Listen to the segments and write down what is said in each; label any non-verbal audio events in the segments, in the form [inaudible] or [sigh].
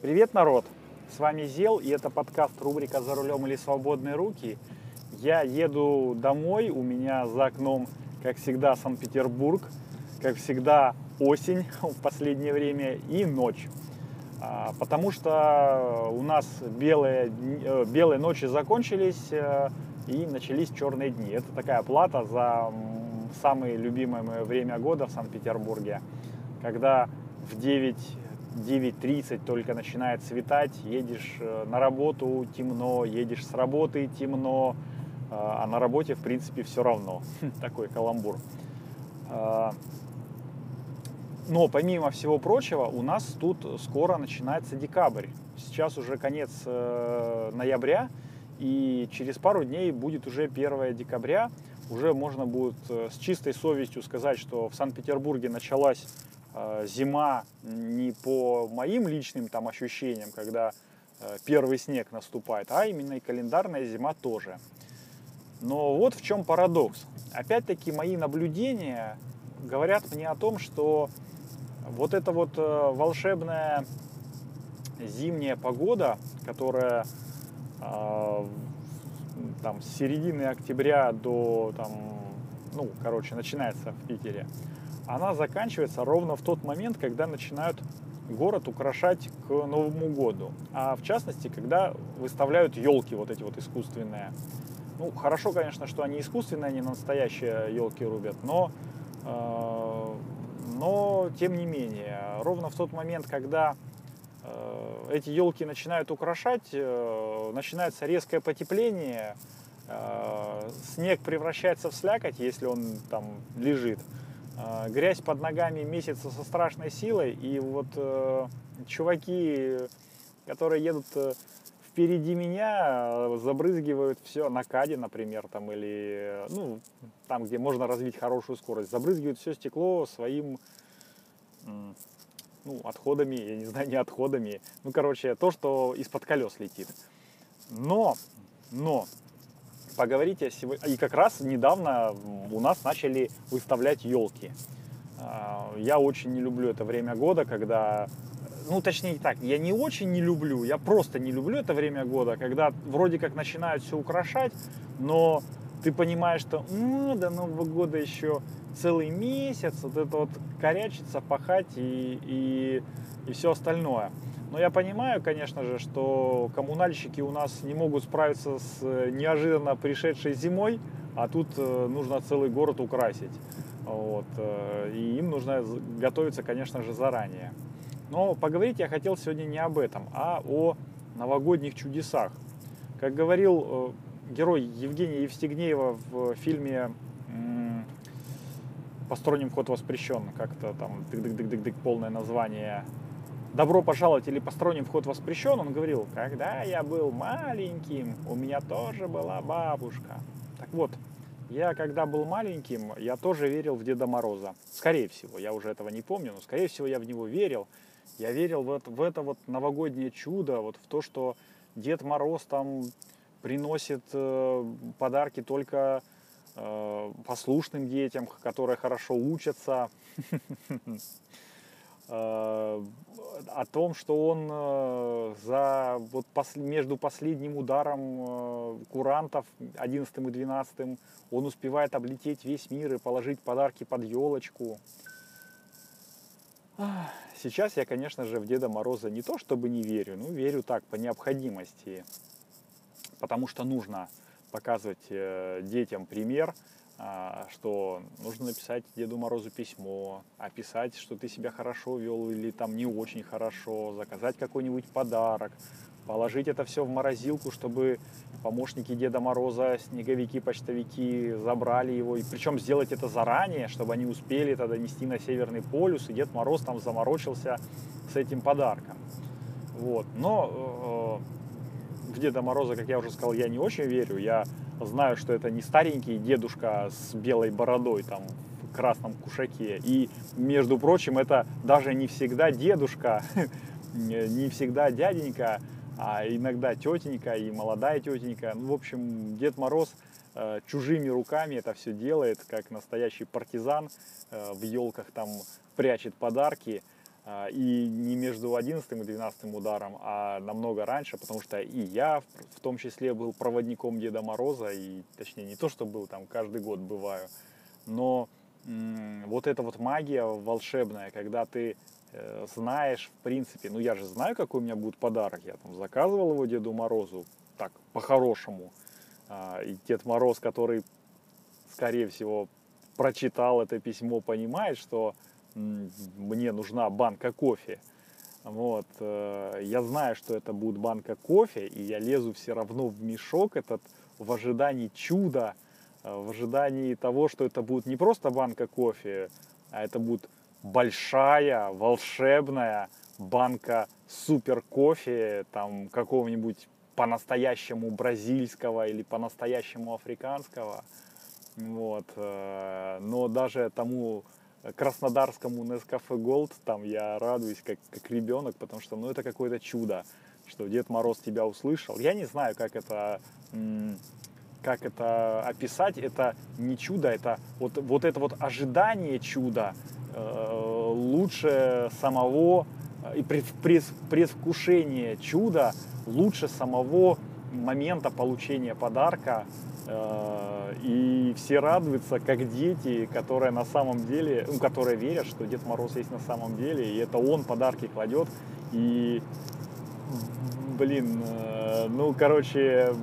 Привет, народ! С вами Зел, и это подкаст рубрика «За рулем или свободные руки». Я еду домой, у меня за окном, как всегда, Санкт-Петербург, как всегда, осень [laughs] в последнее время и ночь. А, потому что у нас белые, э, белые ночи закончились э, и начались черные дни. Это такая плата за самое любимое мое время года в Санкт-Петербурге, когда в 9 9.30 только начинает светать, едешь э, на работу темно, едешь с работы темно, а на работе, в принципе, все равно. [laughs] Такой каламбур. Но помимо всего прочего, у нас тут скоро начинается декабрь. Сейчас уже конец э, ноября, и через пару дней будет уже 1 декабря. Уже можно будет э, с чистой совестью сказать, что в Санкт-Петербурге началась э, зима не по моим личным там ощущениям, когда э, первый снег наступает, а именно и календарная зима тоже. Но вот в чем парадокс. Опять-таки мои наблюдения говорят мне о том, что вот эта вот э, волшебная зимняя погода, которая э, там с середины октября до там, ну, короче, начинается в Питере, она заканчивается ровно в тот момент, когда начинают город украшать к Новому году. А в частности, когда выставляют елки вот эти вот искусственные. Ну, хорошо, конечно, что они искусственные, они настоящие елки рубят, но э, но, тем не менее, ровно в тот момент, когда э, эти елки начинают украшать, э, начинается резкое потепление, э, снег превращается в слякоть, если он там лежит, грязь под ногами месяца со страшной силой, и вот э, чуваки, которые едут э, впереди меня э, забрызгивают все на каде, например, там, или, ну, там, где можно развить хорошую скорость, забрызгивают все стекло своим, ну, отходами, я не знаю, не отходами, ну, короче, то, что из-под колес летит. Но, но, поговорите сегодня, и как раз недавно у нас начали выставлять елки. А, я очень не люблю это время года, когда ну точнее так, я не очень не люблю, я просто не люблю это время года, когда вроде как начинают все украшать, но ты понимаешь, что ну, до Нового года еще целый месяц, вот это вот корячиться, пахать и, и, и все остальное. Но я понимаю, конечно же, что коммунальщики у нас не могут справиться с неожиданно пришедшей зимой, а тут э, нужно целый город украсить. Вот. Э, и им нужно готовиться, конечно же, заранее. Но поговорить я хотел сегодня не об этом, а о новогодних чудесах. Как говорил э, герой Евгения Евстигнеева в фильме «Посторонним вход воспрещен», как-то там дык-дык-дык-дык полное название «Добро пожаловать» или «Посторонним вход воспрещен», он говорил, когда я был маленьким, у меня тоже была бабушка. Так вот, я когда был маленьким, я тоже верил в Деда Мороза. Скорее всего, я уже этого не помню, но скорее всего я в него верил. Я верил в это, в это вот новогоднее чудо, вот в то, что Дед Мороз там приносит э, подарки только э, послушным детям, которые хорошо учатся. [laughs] Э, о том, что он э, за вот между последним ударом э, курантов 11 и 12 он успевает облететь весь мир и положить подарки под елочку. Сейчас я, конечно же, в Деда Мороза не то чтобы не верю, но верю так, по необходимости. Потому что нужно показывать детям пример, что нужно написать Деду Морозу письмо, описать, что ты себя хорошо вел или там не очень хорошо, заказать какой-нибудь подарок, положить это все в морозилку, чтобы помощники Деда Мороза, снеговики, почтовики забрали его. И причем сделать это заранее, чтобы они успели это донести на Северный полюс, и Дед Мороз там заморочился с этим подарком. Вот. Но э, в Деда Мороза, как я уже сказал, я не очень верю. Я знаю, что это не старенький дедушка с белой бородой там в красном кушаке. И, между прочим, это даже не всегда дедушка, [laughs] не всегда дяденька, а иногда тетенька и молодая тетенька. Ну, в общем, Дед Мороз э, чужими руками это все делает, как настоящий партизан э, в елках там прячет подарки. А, и не между 11 и 12 ударом, а намного раньше, потому что и я в том числе был проводником Деда Мороза, и точнее не то, что был там каждый год бываю, но вот эта вот магия волшебная, когда ты э, знаешь, в принципе, ну я же знаю, какой у меня будет подарок, я там заказывал его Деду Морозу, так, по-хорошему, а, и Дед Мороз, который, скорее всего, прочитал это письмо, понимает, что мне нужна банка кофе. Вот. Э, я знаю, что это будет банка кофе, и я лезу все равно в мешок этот в ожидании чуда, э, в ожидании того, что это будет не просто банка кофе, а это будет большая, волшебная банка супер кофе, там какого-нибудь по-настоящему бразильского или по-настоящему африканского. Вот. Э, но даже тому краснодарскому Nescafe Gold, там я радуюсь как, как ребенок, потому что ну, это какое-то чудо, что Дед Мороз тебя услышал. Я не знаю, как это, как это описать. Это не чудо, это вот, вот это вот ожидание чуда э, лучше самого и предвкушение чуда лучше самого момента получения подарка Э, и все радуются, как дети, которые на самом деле, ну, которые верят, что Дед Мороз есть на самом деле, и это он подарки кладет. И, блин, э, ну, короче,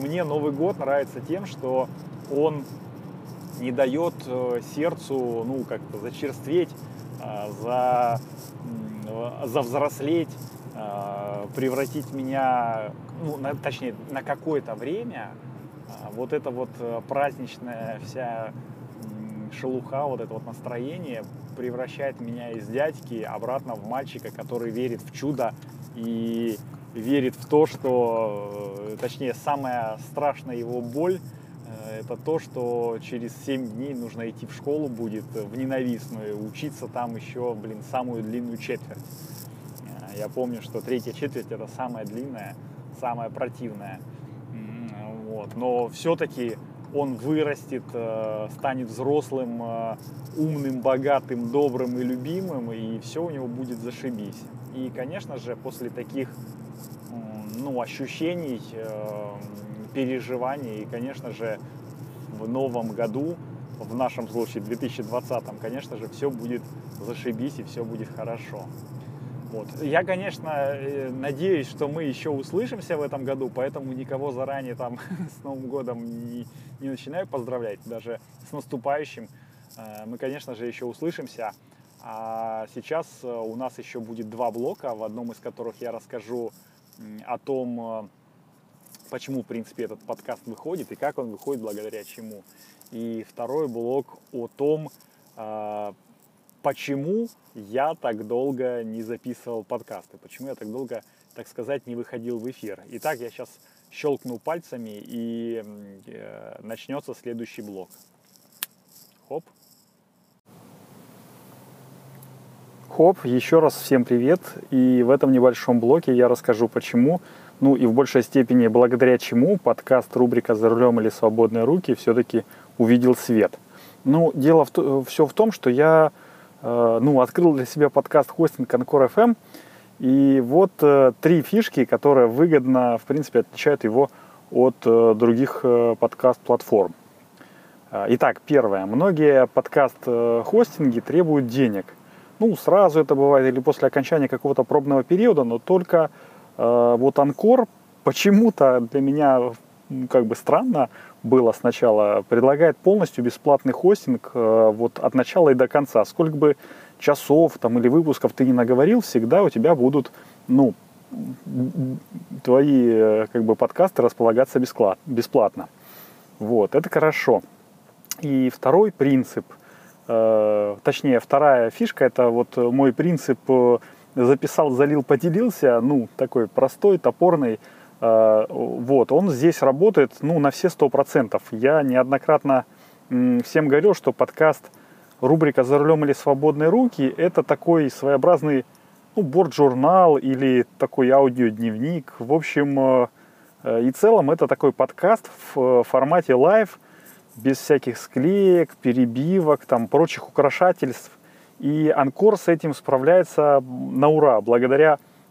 мне Новый год нравится тем, что он не дает э, сердцу, ну, как-то зачерстветь, за, завзрослеть, превратить меня, ну, на, точнее, на какое-то время а вот эта вот э, праздничная вся шелуха, вот это вот настроение превращает меня из дядьки обратно в мальчика, который верит в чудо и верит в то, что, э, точнее, самая страшная его боль э, это то, что через 7 дней нужно идти в школу будет, в ненавистную, учиться там еще, блин, самую длинную четверть. Я помню, что третья четверть это самая длинная, самая противная. Вот. Но все-таки он вырастет, э, станет взрослым, э, умным, богатым, добрым и любимым, и все у него будет зашибись. И, конечно же, после таких ну, ощущений, э, переживаний, и, конечно же, в новом году, в нашем случае 2020, конечно же, все будет зашибись и все будет хорошо. Вот. Я, конечно, э, надеюсь, что мы еще услышимся в этом году, поэтому никого заранее там [laughs] с Новым годом не, не начинаю поздравлять, даже с наступающим. Э, мы, конечно же, еще услышимся. А сейчас э, у нас еще будет два блока, в одном из которых я расскажу о том, почему, в принципе, этот подкаст выходит и как он выходит, благодаря чему. И второй блок о том, почему я так долго не записывал подкасты, почему я так долго, так сказать, не выходил в эфир. Итак, я сейчас щелкну пальцами и э, начнется следующий блок. Хоп. Хоп, еще раз всем привет. И в этом небольшом блоке я расскажу, почему, ну и в большей степени благодаря чему подкаст рубрика «За рулем или свободные руки» все-таки увидел свет. Ну, дело в, все в том, что я ну, открыл для себя подкаст хостинг Анкор FM. И вот э, три фишки, которые выгодно, в принципе, отличают его от э, других подкаст-платформ. Итак, первое. Многие подкаст-хостинги требуют денег. Ну, сразу это бывает или после окончания какого-то пробного периода, но только вот Анкор почему-то для меня как бы странно было сначала, предлагает полностью бесплатный хостинг э, вот от начала и до конца. Сколько бы часов там или выпусков ты не наговорил, всегда у тебя будут, ну, твои э, как бы подкасты располагаться бесплатно. Вот, это хорошо. И второй принцип, э, точнее, вторая фишка, это вот мой принцип записал, залил, поделился, ну, такой простой, топорный, вот, он здесь работает ну, на все сто процентов. Я неоднократно всем говорил, что подкаст рубрика «За рулем или свободные руки» — это такой своеобразный ну, борт-журнал или такой аудиодневник. В общем, э, э, и целом это такой подкаст в формате live, без всяких склеек, перебивок, там, прочих украшательств. И Анкор с этим справляется на ура, благодаря э,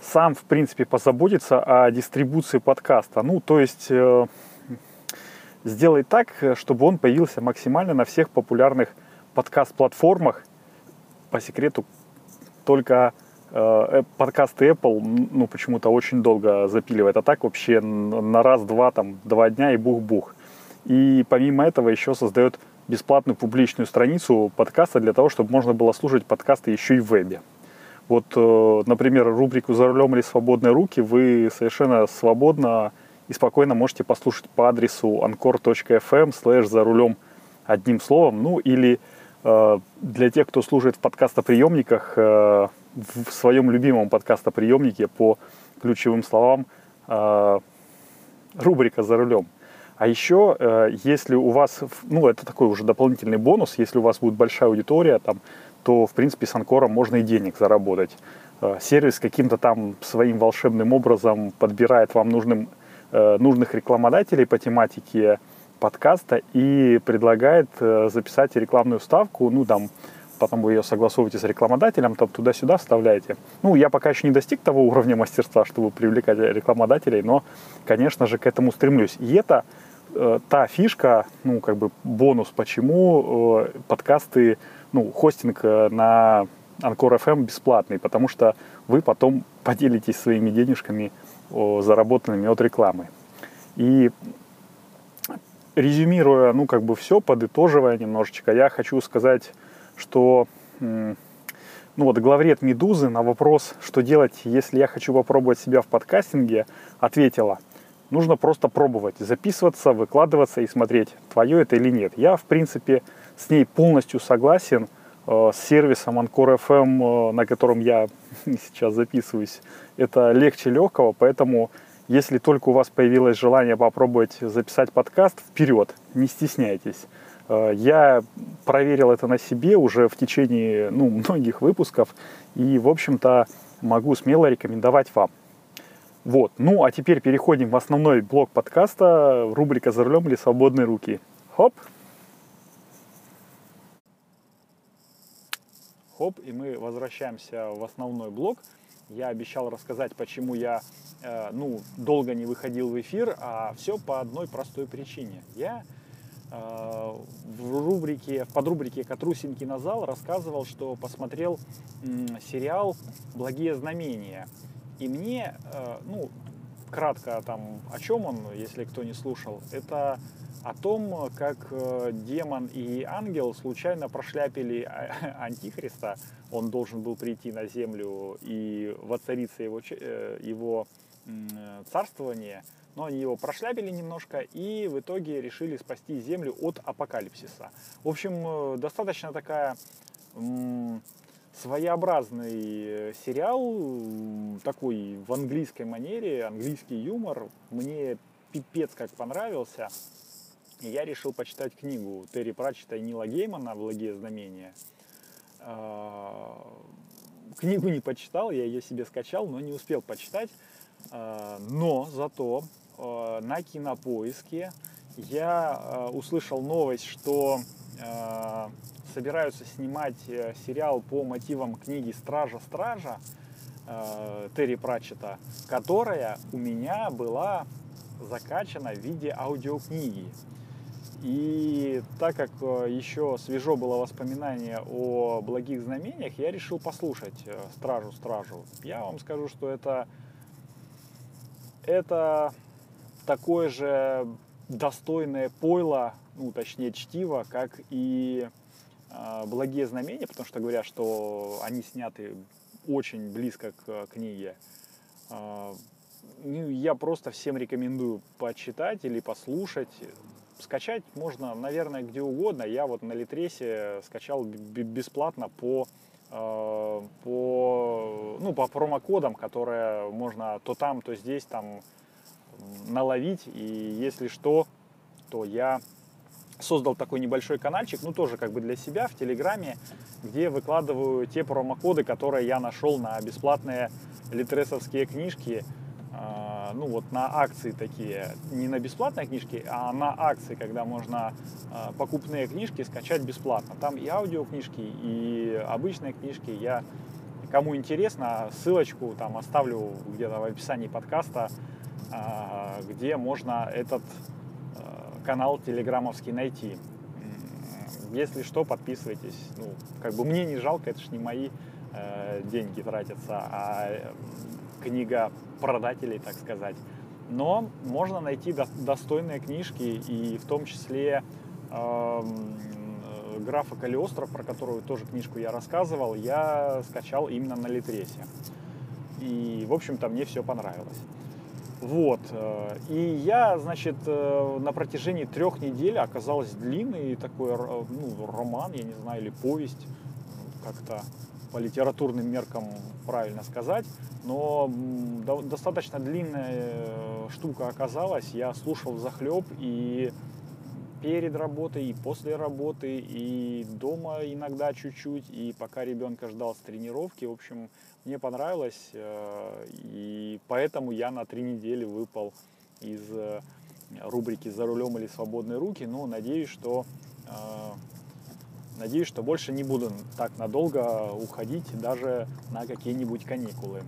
сам, в принципе, позаботится о дистрибуции подкаста. Ну, то есть э, сделай так, чтобы он появился максимально на всех популярных подкаст-платформах. По секрету, только э, подкасты Apple, ну, почему-то очень долго запиливает. А так вообще на раз-два, там, два дня и бух-бух. И помимо этого еще создает бесплатную публичную страницу подкаста для того, чтобы можно было слушать подкасты еще и в вебе. Вот, э, например, рубрику «За рулем или свободные руки» вы совершенно свободно и спокойно можете послушать по адресу anchor.fm slash «За рулем» одним словом. Ну или э, для тех, кто слушает в подкастоприемниках, э, в своем любимом подкастоприемнике по ключевым словам рубрика «За рулем». А еще, э, если у вас, ну, это такой уже дополнительный бонус, если у вас будет большая аудитория, там, то, в принципе, с Анкором можно и денег заработать. Э, сервис каким-то там своим волшебным образом подбирает вам нужным, э, нужных рекламодателей по тематике подкаста и предлагает записать рекламную ставку, ну, там, потом вы ее согласовываете с рекламодателем, там туда-сюда вставляете. Ну, я пока еще не достиг того уровня мастерства, чтобы привлекать рекламодателей, но, конечно же, к этому стремлюсь. И это э, та фишка, ну, как бы бонус, почему э, подкасты, ну, хостинг э, на Анкор FM бесплатный, потому что вы потом поделитесь своими денежками, заработанными от рекламы. И резюмируя, ну, как бы все, подытоживая немножечко, я хочу сказать, что ну вот главред «Медузы» на вопрос, что делать, если я хочу попробовать себя в подкастинге, ответила, нужно просто пробовать, записываться, выкладываться и смотреть, твое это или нет. Я, в принципе, с ней полностью согласен, э, с сервисом Anchor FM, э, на котором я [laughs] сейчас записываюсь, это легче легкого, поэтому если только у вас появилось желание попробовать записать подкаст, вперед, не стесняйтесь. Э, я проверил это на себе уже в течение ну, [laughs] многих выпусков и, в общем-то, могу смело рекомендовать вам. Вот. Ну, а теперь переходим в основной блок подкаста, рубрика «За рулем или свободные руки». Хоп! Хоп, и мы возвращаемся в основной блок. Я обещал рассказать, почему я э, ну, долго не выходил в эфир, а все по одной простой причине. Я Э, в рубрике, в подрубрике «Катрусин кинозал» рассказывал, что посмотрел сериал «Благие знамения». И мне, э, ну, кратко там, о чем он, если кто не слушал, это о том, как э, демон и ангел случайно прошляпили а, [laughs] Антихриста. Он должен был прийти на землю и воцариться его, его царствование – но они его прошляпили немножко и в итоге решили спасти Землю от апокалипсиса. В общем, э, достаточно такая своеобразный э, сериал, такой в английской манере, английский юмор. Мне пипец как понравился. Я решил почитать книгу Терри Пратчета и Нила Геймана «Благие знамения». А, книгу не почитал, я ее себе скачал, но не успел почитать. А, но зато Э, на кинопоиске я э, услышал новость, что э, собираются снимать сериал по мотивам книги «Стража стража» Терри Пратчета, которая у меня была закачана в виде аудиокниги. И так как еще свежо было воспоминание о благих знамениях, я решил послушать «Стражу стражу». Я вам скажу, что это, это такое же достойное пойло, ну, точнее, чтиво, как и э, «Благие знамения», потому что говорят, что они сняты очень близко к книге. Э, ну, я просто всем рекомендую почитать или послушать. Скачать можно, наверное, где угодно. Я вот на Литресе скачал бесплатно по э, по, ну, по промокодам, которые можно то там, то здесь там наловить. И если что, то я создал такой небольшой каналчик, ну тоже как бы для себя в Телеграме, где выкладываю те промокоды, которые я нашел на бесплатные литресовские книжки, ну вот на акции такие, не на бесплатные книжки, а на акции, когда можно э, покупные книжки скачать бесплатно. Там и аудиокнижки, и обычные книжки. Я кому интересно, ссылочку там оставлю где-то в описании подкаста, э, где можно этот канал телеграммовский найти. Если что, подписывайтесь. Ну, как бы мне не жалко, это ж не мои э, деньги тратятся, а книга продателей, так сказать. Но можно найти до, достойные книжки, и в том числе э, графа Калиостро, про которую тоже книжку я рассказывал, я скачал именно на Литресе. И, в общем-то, мне все понравилось. Вот. Э, и я, значит, э, на протяжении трех недель оказалось длинный такой ну, роман, я не знаю, или повесть, как-то по литературным меркам правильно сказать, но достаточно длинная э, штука оказалась. Я слушал захлеб и перед работой, и после работы, и дома иногда чуть-чуть, и пока ребенка ждал с тренировки. В общем, мне понравилось, э, и поэтому я на три недели выпал из э, рубрики «За рулем или свободные руки», но надеюсь, что Надеюсь, что больше не буду так надолго уходить даже на какие-нибудь каникулы.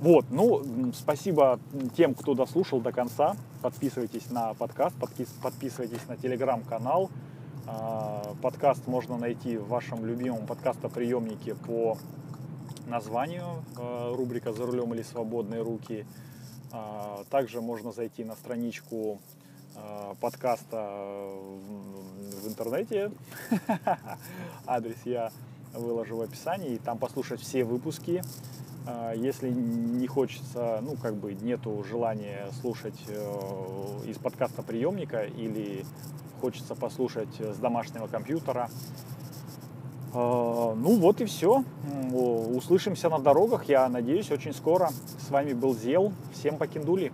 Вот, ну, спасибо тем, кто дослушал до конца. Подписывайтесь на подкаст, подписывайтесь на телеграм-канал. Подкаст можно найти в вашем любимом подкастоприемнике по названию э, рубрика «За рулем или свободные руки». А, также можно зайти на страничку подкаста в интернете. [laughs] Адрес я выложу в описании. И там послушать все выпуски. А, если не хочется, ну, как бы нету желания слушать э, из подкаста приемника или хочется послушать с домашнего компьютера, ну вот и все. Услышимся на дорогах, я надеюсь, очень скоро. С вами был Зел. Всем покиндули.